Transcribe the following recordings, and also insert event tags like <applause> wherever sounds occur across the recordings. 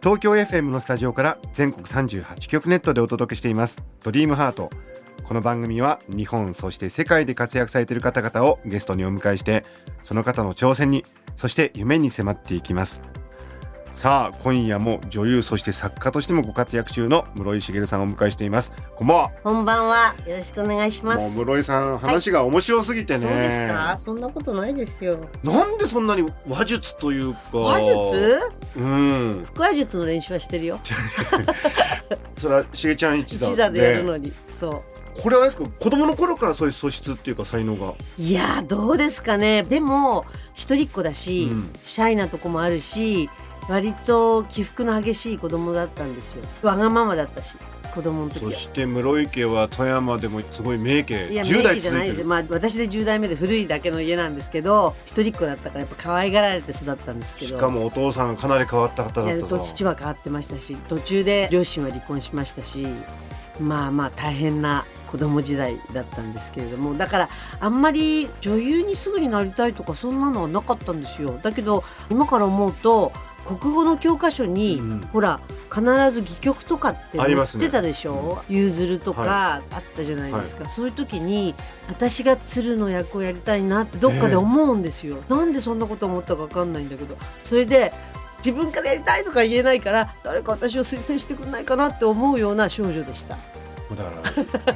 東京 FM のスタジオから全国38局ネットでお届けしています。ドリームハート。この番組は日本そして世界で活躍されている方々をゲストにお迎えしてその方の挑戦にそして夢に迫っていきます。さあ今夜も女優そして作家としてもご活躍中の室井茂さんをお迎えしていますこんばんはこんばんは。よろしくお願いします。もう室井さん話が面白すぎてね、そうですか。そんなことないですよ。なんでそんなに話術というか話術？うん腹話術の練習はしてるよ。<laughs> それはしげちゃん一座一座でやるのに。そこれはですか？子供の頃からそういう素質っていうか才能がう。いやーどうですかね。でも一人っ子だし、うんシャイなとこもあるし、割と起伏の激しい子供だったんですよ。わがままだったし、子供の時は。そして室井家は富山でもすごい名家いや、10名代家じゃないです。まあ、私で10代目で古いだけの家なんですけど、一人っ子だったから、やっぱ可愛がられて育ったんですけど。しかもお父さんがかなり変わった方だったと父は変わってましたし途中で両親は離婚しましたしまあまあ大変な子供時代だったんですけれどもだからあんまり女優にすぐになりたいとかそんなのはなかったんですよだけど今から思うと国語の教科書に、うんほら必ず戯曲とかって載ってたでしょ「ゆうずる」とかあったじゃないですか、そういう時に私が鶴の役をやりたいなってどっかで思うんですよ、なんでそんなこと思ったか分かんないんだけど。それで自分からやりたいとか言えないから誰か私を推薦してくれないかなって思うような少女でした。だか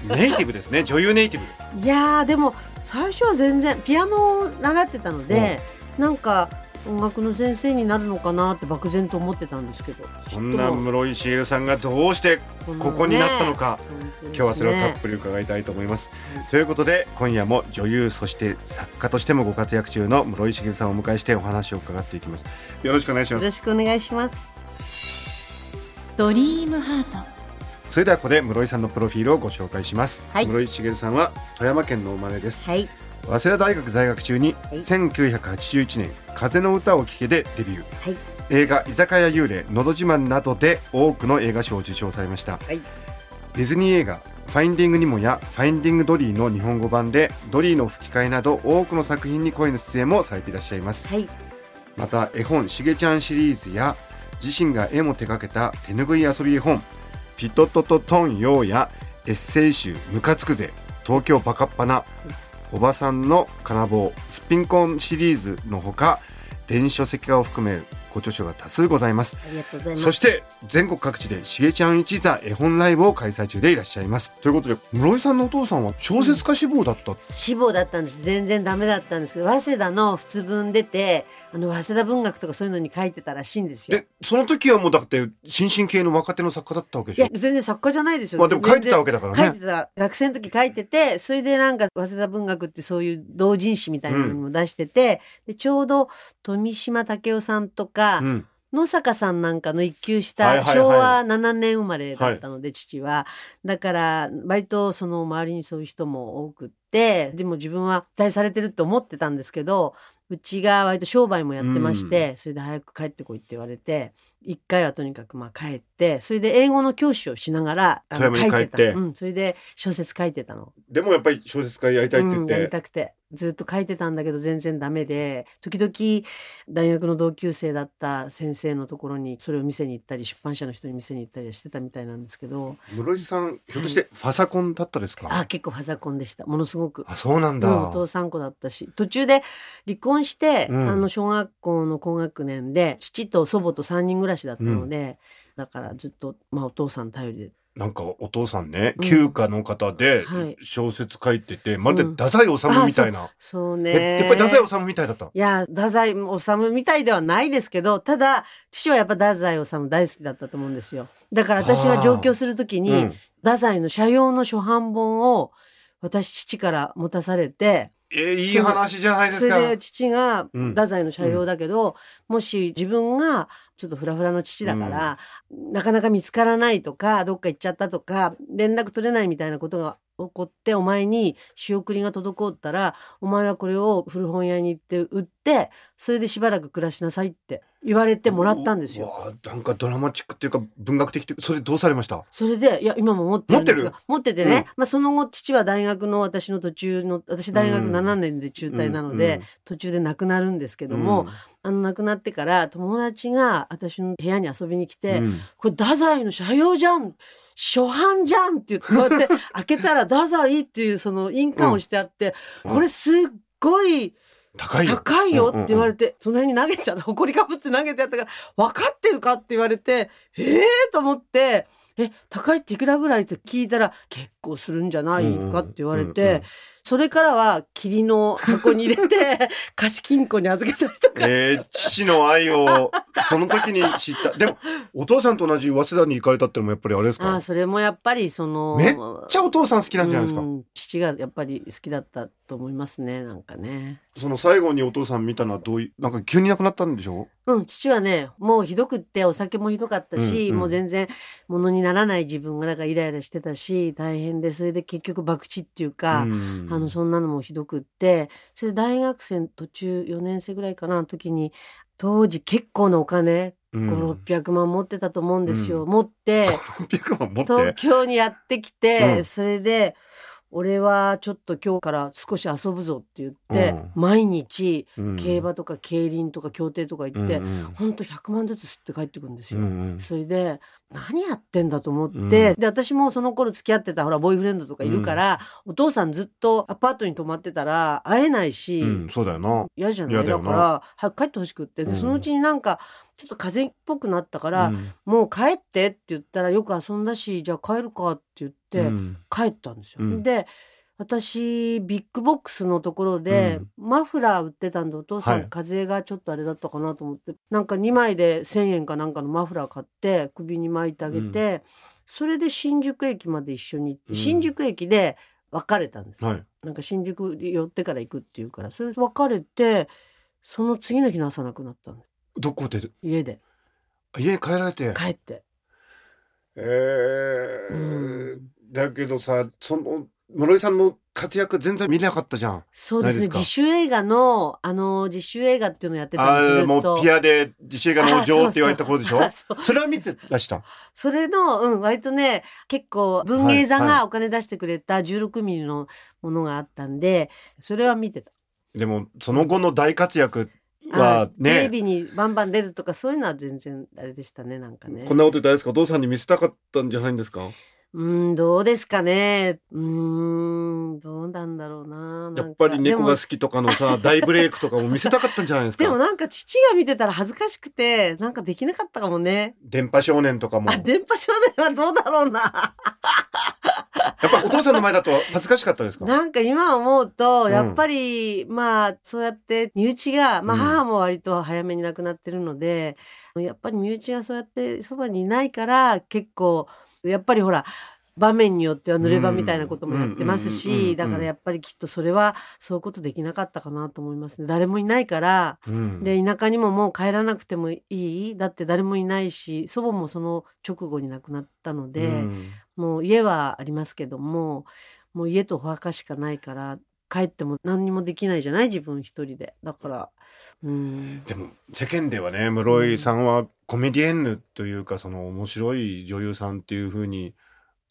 らネイティブですね。<laughs> 女優ネイティブ。いやーでも最初は全然ピアノを習ってたので、なんか音楽の先生になるのかなって漠然と思ってたんですけど。そんな室井茂さんがどうしてここになったのか、ね。今日はそれをたっぷり伺いたいと思います、ということで今夜も女優そして作家としてもご活躍中の室井茂さんをお迎えしてお話を伺っていきます。よろしくお願いします。よろしくお願いします。ドリームハート。それではここで室井さんのプロフィールをご紹介します、はい。室井茂さんは富山県の生まれです。はい早稲田大学在学中にはい。1981年「風の歌を聴け」でデビュー。はい。映画「居酒屋幽霊」「のど自慢」などで多くの映画賞を受賞されました、はい。ディズニー映画「ファインディング・ニモ」や「ファインディング・ドリー」の日本語版でドリーの吹き替えなど多くの作品に声の出演もされていらっしゃいます。はい。また絵本「しげちゃん」シリーズや自身が絵も手掛けた手ぬぐい遊び絵本「ピトトトトンよー」やエッセイ集「ムカつくぜ」「東京バカッ花」「おばさんの金棒」「すっぴん魂」シリーズのほか電子書籍化を含めご著書が多数ございます。ありがとうございます。そして全国各地でしげちゃん一座絵本ライブを開催中でいらっしゃいます。ということで室井さんのお父さんは小説家志望だった、志望だったんです。全然ダメだったんですけど早稲田の普通文出てあの早稲田文学とかそういうのに書いてたらしいんですよ。でその時はもうだって新進系の若手の作家だったわけでしょ？いや全然作家じゃないですよ。まあでも書いてたわけだからね。書いてた学生の時書いててそれでなんか早稲田文学ってそういう同人誌みたいなのにも出してて、でちょうど富島武雄さんとか、うん。野坂さんなんかの一級した昭和7年生まれだったので、父は。だから割とその周りにそういう人も多くってでも自分は期待されてるって思ってたんですけどうちが割と商売もやってまして、それで早く帰ってこいって言われて一回はとにかくまあ帰ってそれで英語の教師をしながらあの富山に帰って。うん、それで小説書いてたの。でもやっぱり小説家やりたいって言っうん、て、やりたくて。ずっと書いてたんだけど全然ダメで。時々大学の同級生だった先生のところにそれを見せに行ったり出版社の人に見せに行ったりしてたみたいなんですけど。室井さんひょっとしてファサコンだったですか、あ結構ファザコンでした。ものすごく。あそうなんだ、うん、お父さん子だったし。途中で離婚して、うん。あの小学校の高学年で父と祖母と3人暮らしだったので、だからずっと、まあ、お父さん頼りで。なんかお父さんね、うん。旧家の方ではい。小説書いてて、まるで太宰治みたいな、そう。えね。やっぱり太宰治みたいだったいや、太宰治みたいではないですけど、ただ、父はやっぱ太宰治大好きだったと思うんですよ。だから私が上京するときに、うん。太宰の社用の初版本を私父から持たされて、えー、いい話じゃないですか。それで父がうん太宰の社用だけど、もし自分がちょっとフラフラの父だから、なかなか見つからないとかどっか行っちゃったとか連絡取れないみたいなことが起こってお前に仕送りが滞ったらお前はこれを古本屋に行って売ってそれでしばらく暮らしなさいって言われてもらったんですよ。なんかドラマチックっていうか文学的それどうされました？それでいや今も持ってるんですが持っててね、うん。まあ、その後父は大学の私の途中の私大学うん。7年で中退なので、うん途中で亡くなるんですけども、あの亡くなってから友達が私の部屋に遊びに来て「うん。これ太宰の社用じゃん初版じゃん」って言ってこうやって開けたら「太宰」っていうその印鑑をしてあって、うん。これすっごい高いよ。高いよって言われて。て、その辺に投げてた、埃かぶって投げてあったから、分かってるかって言われて、ええー、と思って、え、高いっていくらぐらいって聞いたら、結構するんじゃないかって言われて、うんうんうんそれからは霧の箱に入れて、<laughs> 貸金庫に預けたりとかして、えー、父の愛を <laughs> その時に知った。でもお父さんと同じ早稲田に行かれたってのもやっぱりあれですか？ああ、。それもやっぱりその、めっちゃお父さん好きなんじゃないですか？うん父がやっぱり好きだったと思いますね、なんかね。その最後にお父さん見たのはどういうなんか急に亡くなったんでしょ？うん、父はね、もうひどくって、お酒もひどかったし、うんうんもう全然、ものにならない自分が、なんかイライラしてたし、大変で、それで結局、博打っていうか、うんあの、そんなのもひどくって、それで大学生途中、4年生ぐらいかな、の時に、当時結構なお金、うん。5、600万持ってたと思うんですよ。う持って、600万持って？東京にやってきて、うん。それで、俺はちょっと今日から少し遊ぶぞって言って、うん。毎日、うん。競馬とか競輪とか競艇とか行って、うんうん。ほんと100万ずつ吸って帰ってくるんですよ。それで何やってんだと思って、うん。で私もその頃付き合ってたほらボーイフレンドとかいるから、お父さんずっとアパートに泊まってたら会えないし、うん、そうだよな。嫌じゃない？嫌だから早く帰ってほしくってそのうちになんかちょっと風邪っぽくなったから、うん。もう帰ってって言ったらよく遊んだしじゃあ帰るかって言って、うん。帰ったんですよ。うん。で私ビッグボックスのところで、マフラー売ってたんでお父さん、はい。風邪がちょっとあれだったかなと思って。なんか2枚で1,000円かなんかのマフラー買って首に巻いてあげて、それで新宿駅まで一緒に行って、うん。新宿駅で別れたんです。はい。なんか新宿に寄ってから行くっていうからそれで別れてその次の日の朝亡くなったんです。どこで？家で。家帰られて。帰って。えうーん。だけどさその室井さんの活躍全然見れなかったじゃん。そうですね。すか？自主映画のあの自主映画っていうのをやってたんあですもうピアで自主映画の女王って言われた頃でしょ？あそう。それは見てらした？それの、うん、割とね結構文芸座がお金出してくれた16ミリのものがあったんでそれは見てた。でもその後の大活躍あはねテレビにバンバン出るとかそういうのは全然あれでしたねなんかね。こんなこと言ったらですか？お父さんに見せたかったんじゃないんですか？うんどうですかね。うんどうなんだろうな。やっぱり猫が好きとかのさ <laughs> 大ブレイクとかも見せたかったんじゃないですか？でもなんか父が見てたら恥ずかしくてなんかできなかったかもね。電波少年とかも。あ電波少年はどうだろうな。<laughs> やっぱお父さんの前だと恥ずかしかったですか？なんか今思うと、うん。やっぱり、まあ、そうやって身内が、まあうん。母も割と早めに亡くなってるので、やっぱり身内がそうやってそばにいないから、結構、やっぱりほら、場面によっては濡れ場みたいなこともやってますし、だからやっぱりきっとそれはそういうことできなかったかなと思いますね。誰もいないから、うん。で、田舎にももう帰らなくてもいい。だって誰もいないし、祖母もその直後に亡くなったので、うん。もう家はありますけどももう家とお墓しかないから帰っても何にもできないじゃない？自分一人で。だからうん。でも世間ではね室井さんはコメディエンヌというかその面白い女優さんっていう風に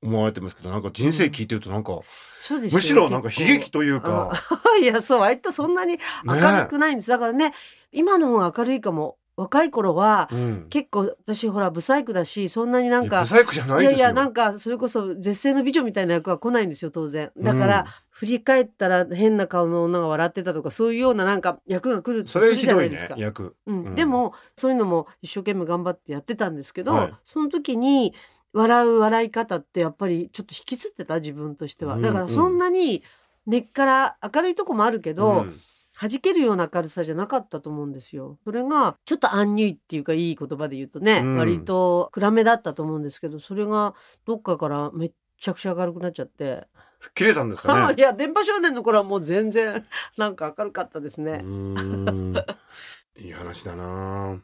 思われてますけどなんか人生聞いてるとなんか、そうですよむしろなんか悲劇というか、あ <laughs> いやそう割とそんなに明るくないんです、だからね今の方が明るいかも若い頃はうん、結構私ほらブサイクだしそんなになんかいやいやなんかそれこそ絶世の美女みたいな役は来ないんですよ当然。だから、うん振り返ったら変な顔の女が笑ってたとかそういうようななんか役が来るとするそれひどねじゃないいですか。役。うん。うん。でもそういうのも一生懸命頑張ってやってたんですけど、はいその時に笑う笑い方ってやっぱりちょっと引きつってた自分としては、うんだからそんなに根っから明るいとこもあるけど、うん弾けるような明るさじゃなかったと思うんですよ。それがちょっとアンニュイっていうかいい言葉で言うとね、うん。割と暗めだったと思うんですけどそれがどっかからめっちゃくちゃ明るくなっちゃって。吹っ切れたんですかね？<laughs> いや電波少年の頃はもう全然 <laughs> なんか明るかったですね。<laughs> いい話だな。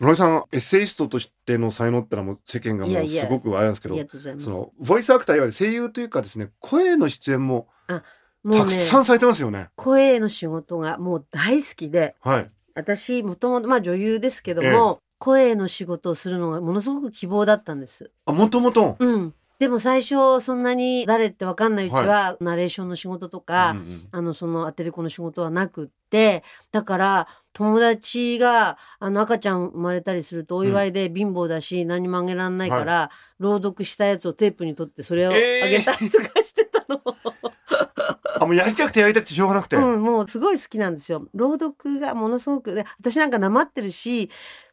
室井さんエッセイストとしての才能ってのはもう世間がもうすごくあれなんですけどそのボイスアクターいわゆる声優というかですね声の出演もたくさんされてますよね、ね、声の仕事がもう大好きで、はい、私もともとまあ女優ですけども、ええ、声の仕事をするのがものすごく希望だったんです。あもともと？うん。でも最初そんなに誰って分かんないうちは、ナレーションの仕事とか、あのそのアテレコの仕事はなくってだから友達があの赤ちゃん生まれたりするとお祝いで貧乏だし、何もあげらんないから、朗読したやつをテープに取ってそれをあげたりとかしてたの。あもうやりたくてやりたくてしょうがなくて、うん、もうすごい好きなんですよ。朗読がものすごくで私なんかなまってるし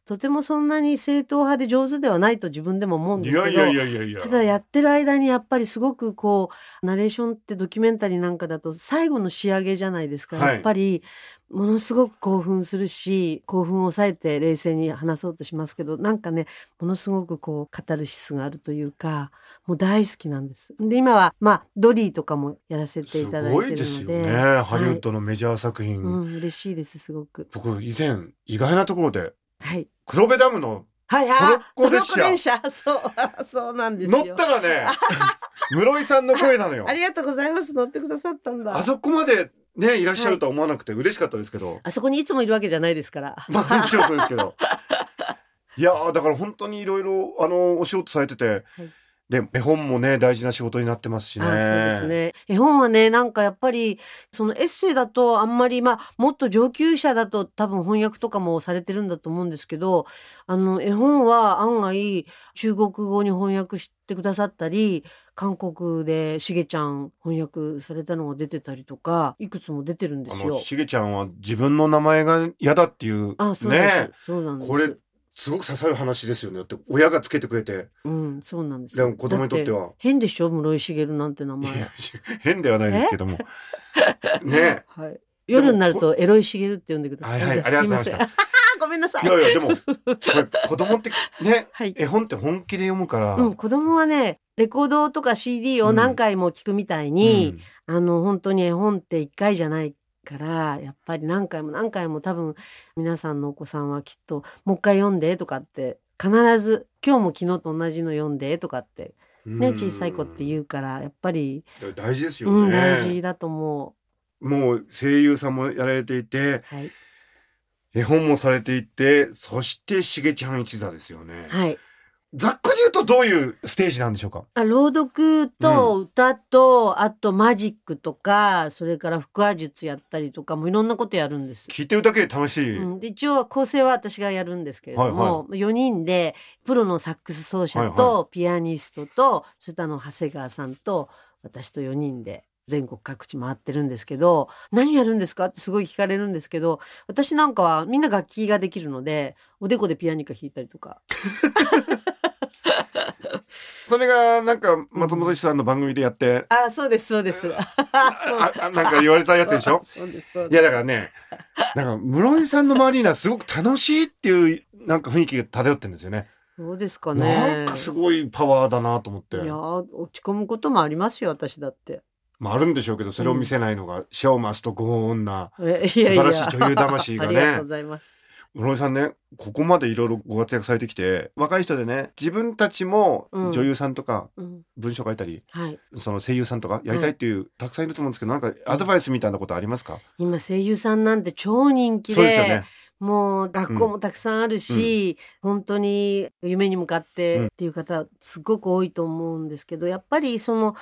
とてもそんなに正統派で上手ではないと自分でも思うんですけどただやってる間にやっぱりすごくこうナレーションってドキュメンタリーなんかだと最後の仕上げじゃないですか、はい、やっぱりものすごく興奮するし興奮を抑えて冷静に話そうとしますけどなんかねものすごくこうカタルシスがあるというかもう大好きなんです。で今はまあドリーとかもやらせていただいてるので。すごいですよね。ハリウッドのメジャー作品。はい、うん、嬉しいですすごく。僕以前意外なところではい。黒部ダムのはいはい。トロッコ電車。<laughs> そう、そうなんです乗ったらね、<laughs> 室井さんの声なのよ。ありがとうございます。乗ってくださったんだ。あそこまでね、いらっしゃるとは思わなくて嬉しかったですけど。はい、あそこにいつもいるわけじゃないですから。<laughs> まあ、もちろんそうですけど。いやだから本当にいろいろ、あの、お仕事されてて、はいで絵本もね大事な仕事になってますしね。そうですね。絵本はねなんかやっぱりそのエッセイだとあんまりまあもっと上級者だと多分翻訳とかもされてるんだと思うんですけどあの絵本は案外中国語に翻訳してくださったり韓国でしげちゃん翻訳されたのが出てたりとかいくつも出てるんですよ。しげちゃんは自分の名前が嫌だっていうあそうねそうなんですこれすごく刺さる話ですよね。だって親がつけてくれて。うん、そうなんですでも子供にとっては。変でしょ？室井茂なんて名前。変ではないですけども。ね。はい。夜になるとエロい茂って呼んでください。はいはい、ありがとうございました。ごめんなさい。いやいや、でも、<laughs> 子供ってね、はい、絵本って本気で読むから。うん、子供はね、レコードとか CD を何回も聞くみたいに、うん、あの、本当に絵本って一回じゃないからやっぱり何回も何回も多分皆さんのお子さんはきっともう一回読んでとかって必ず今日も昨日と同じの読んでとかってね小さい子って言うからやっぱり大事ですよね、うん、大事だと思う。もう声優さんもやられていて、はい、絵本もされていてそしてしげちゃん一座ですよね。はいざっくり言うとどういうステージなんでしょうか？あ朗読と歌と、うん、あとマジックとかそれから腹話術やったりとかもいろんなことやるんです。聞いてるだけで楽しい、うん、で一応構成は私がやるんですけれども、はいはい、4人でプロのサックス奏者とピアニストと、はいはい、そしたの長谷川さんと私と4人で全国各地回ってるんですけど何やるんですか？ってすごい聞かれるんですけど私なんかはみんな楽器ができるのでおでこでピアニカ弾いたりとか <laughs> それがなんか松本さんの番組でやって、あそうですそうです。<laughs> あなんか言われたやつでしょ？そうですそうです。いやだからね、なんか室井さんの周りにはすごく楽しいっていうなんか雰囲気が漂ってるんですよね。そうですかね。なんかすごいパワーだなと思って。いや落ち込むこともありますよ私だって。まああるんでしょうけどそれを見せないのが、シャオマスとゴーンな素晴らしい女優魂がね。<laughs> ありがとうございます。室井さんねここまでいろいろご活躍されてきて若い人でね自分たちも女優さんとか、文章書いたり、はい、その声優さんとかやりたいっていう、はい、たくさんいると思うんですけどなんかアドバイスみたいなことありますか、今声優さんなんて超人気でそうですよね。もう学校もたくさんあるし、うん、本当に夢に向かってっていう方すごく多いと思うんですけどやっぱりその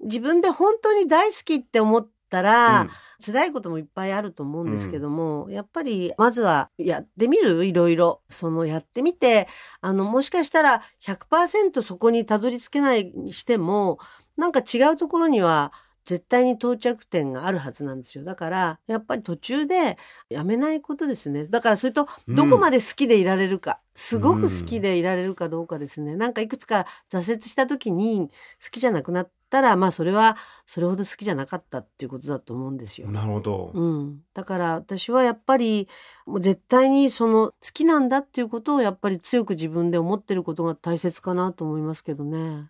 自分で本当に大好きって思ったら、うん、辛いこともいっぱいあると思うんですけども、うん、やっぱりまずはやってみる？いろいろ。そのやってみてあのもしかしたら100%そこにたどり着けないにしてもなんか違うところには絶対に到着点があるはずなんですよ。だからやっぱり途中でやめないことですね。だからそれとどこまで好きでいられるか、うん、すごく好きでいられるかどうかですね、うん、なんかいくつか挫折した時に好きじゃなくなったらまあそれはそれほど好きじゃなかったっていうことだと思うんですよ。なるほど、うん、だから私はやっぱりもう絶対にその好きなんだっていうことをやっぱり強く自分で思ってることが大切かなと思いますけどね。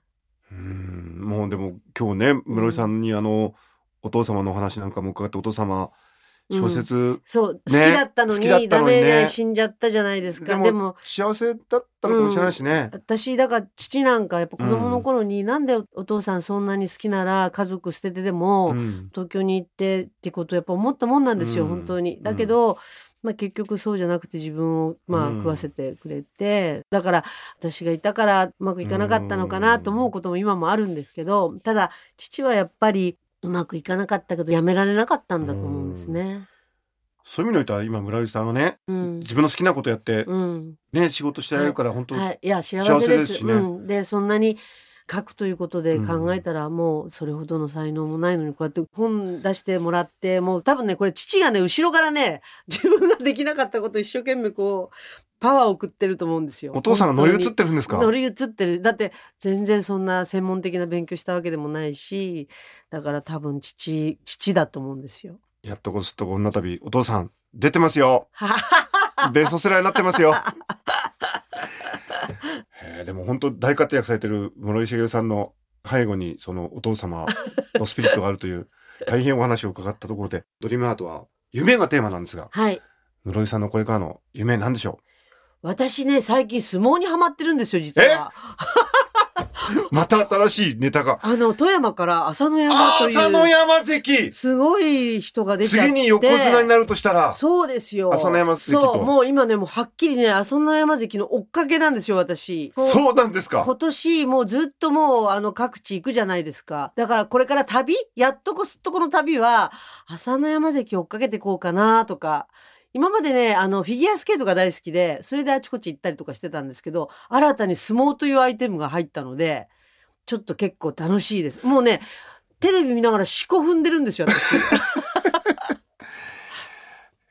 うんもうでも今日ね室井さんにあの、お父様のお話なんかも伺ってお父様小説、うん、そう、好きだったのに、ね、ダメで死んじゃったじゃないですか。でも幸せだったのかもしれないしね。うん、私だから父なんかやっぱ子供の頃に、うん、なんでお父さんそんなに好きなら家族捨ててでも、東京に行ってってことやっぱ思ったもんなんですよ、本当に。だけど、まあ、結局そうじゃなくて自分をまあ食わせてくれて、だから私がいたからうまくいかなかったのかなと思うことも今もあるんですけどただ父はやっぱりうまくいかなかったけどやめられなかったんだと思うんですね。そういう意味においては今村井さんはね、うん、自分の好きなことやって、うん、ね仕事してられるから本当、はい、い。や幸せですしね。うん、でそんなに書くということで考えたらもうそれほどの才能もないのにこうやって本出してもらってもう多分ねこれ父がね後ろからね <laughs> 自分ができなかったこと一生懸命こうパワーを送ってると思うんですよ。お父さんが乗り移ってるんですか？乗り移ってる。だって全然そんな専門的な勉強したわけでもないし、だから多分父、父だと思うんですよ。やっとこすっとこ女旅、お父さん出てますよ。ベソスラになってますよ。でも本当大活躍されてる室井茂さんの背後にそのお父様 <laughs> のスピリットがあるという大変お話を伺ったところで、ドリームアートは夢がテーマなんですが、はい。室井さんのこれからの夢なんでしょう？私ね、最近相撲にはまってるんですよ、実は。<laughs> また新しいネタが。あの、富山から朝野山という。朝野山関すごい人が出ちゃって。次に横綱になるとしたら。そうですよ。朝野山関そう、もう今ね、もうはっきりね、朝野山関の追っかけなんですよ、私。そうなんですか。今年、もうずっともう、あの、各地行くじゃないですか。だからこれから旅？やっとこすっとこの旅は、朝野山関追っかけてこうかなとか。今までね、あの、フィギュアスケートが大好きで、それであちこち行ったりとかしてたんですけど、新たに相撲というアイテムが入ったので、ちょっと結構楽しいです。もうね、テレビ見ながら四股踏んでるんですよ、私。<laughs>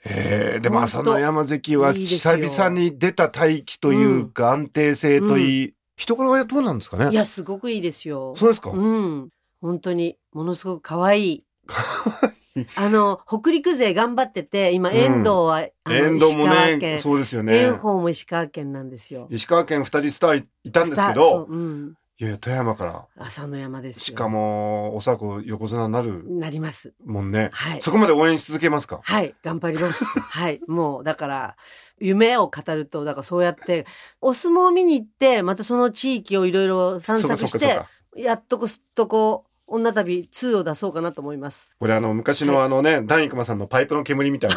えー、でも朝の山関は久々に出た大気というか安定性といい、うん、人柄はどうなんですかね？いやすごくいいですよ。そうですか？うん。本当にものすごく可愛い <laughs> <laughs> あの北陸勢頑張ってて今遠藤は、うん、遠藤もねそうですよね。遠方も石川県なんですよ。石川県二人スターいたんですけど、うん、いや富山から。朝の山ですしかもおそらく横綱になるなります。もんね、はい、そこまで応援し続けますか？はい。頑張ります。<laughs> はい。もうだから夢を語るとだからそうやってお相撲を見に行ってまたその地域をいろいろ散策してやっとこすっとこう女旅2を出そうかなと思います。これあの昔のあのね、ダンイクマさんのパイプの煙みたいに。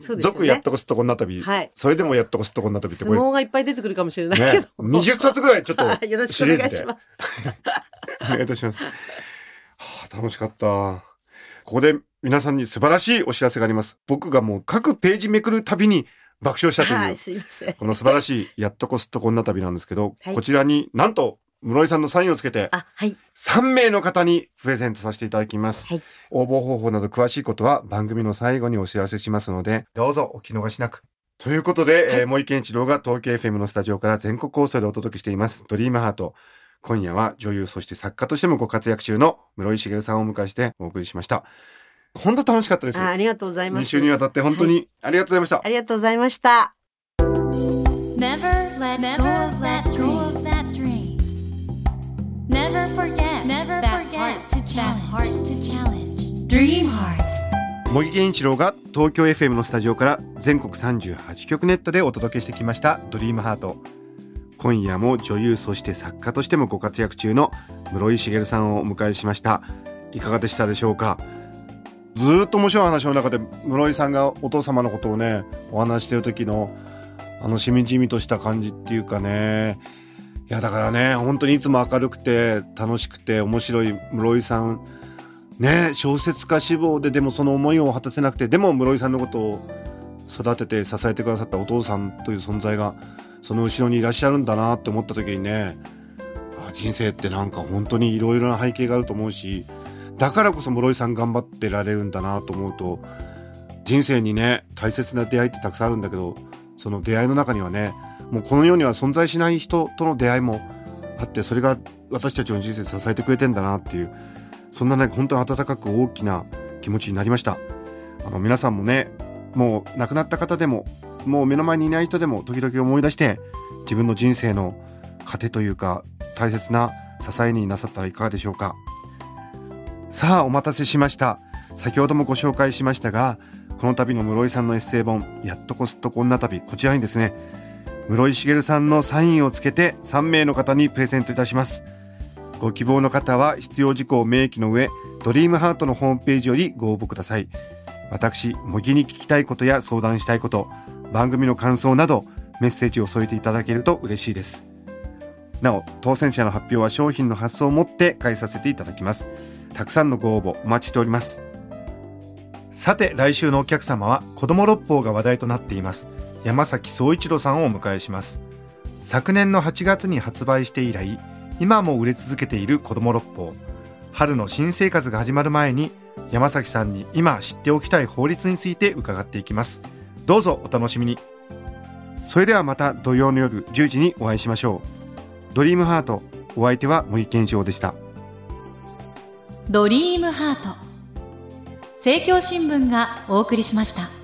そうですね。続やっとこすっとこ女旅。はい。それでもやっとこすっとこ女旅って相撲がいっぱい出てくるかもしれないけど。二、十、冊ぐらいちょっと <laughs> よろしくお願いします。<laughs> お願いいたします。はあ、楽しかった。ここで皆さんに素晴らしいお知らせがあります。僕がもう各ページめくるたびに爆笑したという、はい、この素晴らしいやっとこすっとこ女旅なんですけど、はい、こちらになんと室井さんのサインをつけて、あ、はい。3名の方にプレゼントさせていただきます。はい。応募方法など詳しいことは番組の最後にお知らせしますので、どうぞお聞き逃しなく。ということで、はい、えー、森健一郎が東京 FM のスタジオから全国放送でお届けしています、ドリームハート。今夜は女優、そして作家としてもご活躍中の室井茂さんをお迎えしてお送りしました。本当楽しかったです。あありがとうございます。2週にわたって本当にありがとうございました。はい、ありがとうございました。Never let go of 茂木健一郎が東京 FM のスタジオから全国38局ネットでお届けしてきました「ドリームハート今夜も女優そして作家としてもご活躍中の室井茂さんをお迎えしました。いかがでしたでしょうか？ずっと面白い話の中で室井さんがお父様のことをねお話してる時のあのしみじみとした感じっていうかねいやだからね本当にいつも明るくて楽しくて面白い室井さんね小説家志望ででもその思いを果たせなくてでも室井さんのことを育てて支えてくださったお父さんという存在がその後ろにいらっしゃるんだなって思った時にね人生ってなんか本当にいろいろな背景があると思うしだからこそ室井さん頑張ってられるんだなと思うと人生にね大切な出会いってたくさんあるんだけどその出会いの中にはねもうこの世には存在しない人との出会いもあってそれが私たちの人生支えてくれてんだなっていうそんなね本当に温かく大きな気持ちになりました。あの皆さんもねもう亡くなった方でももう目の前にいない人でも時々思い出して自分の人生の糧というか大切な支えになさったらいかがでしょうか。さあお待たせしました。先ほどもご紹介しましたがこの度の室井さんのエッセイ本「やっとこすっとこんな旅」こちらにですね室井茂さんのサインをつけて3名の方にプレゼントいたします。ご希望の方は必要事項を明記の上ドリームハートのホームページよりご応募ください。私模擬に聞きたいことや相談したいこと番組の感想などメッセージを添えていただけると嬉しいです。なお当選者の発表は商品の発送をもって返させていただきます。たくさんのご応募お待ちしております。さて来週のお客様は子ども六法が話題となっています。山崎総一郎さんをお迎えします。昨年の8月に発売して以来今も売れ続けている子ども六法。春の新生活が始まる前に山崎さんに今知っておきたい法律について伺っていきます。どうぞお楽しみに。それではまた土曜の夜10時にお会いしましょう。ドリームハートお相手は森健一郎でした。ドリームハート。政教新聞がお送りしました。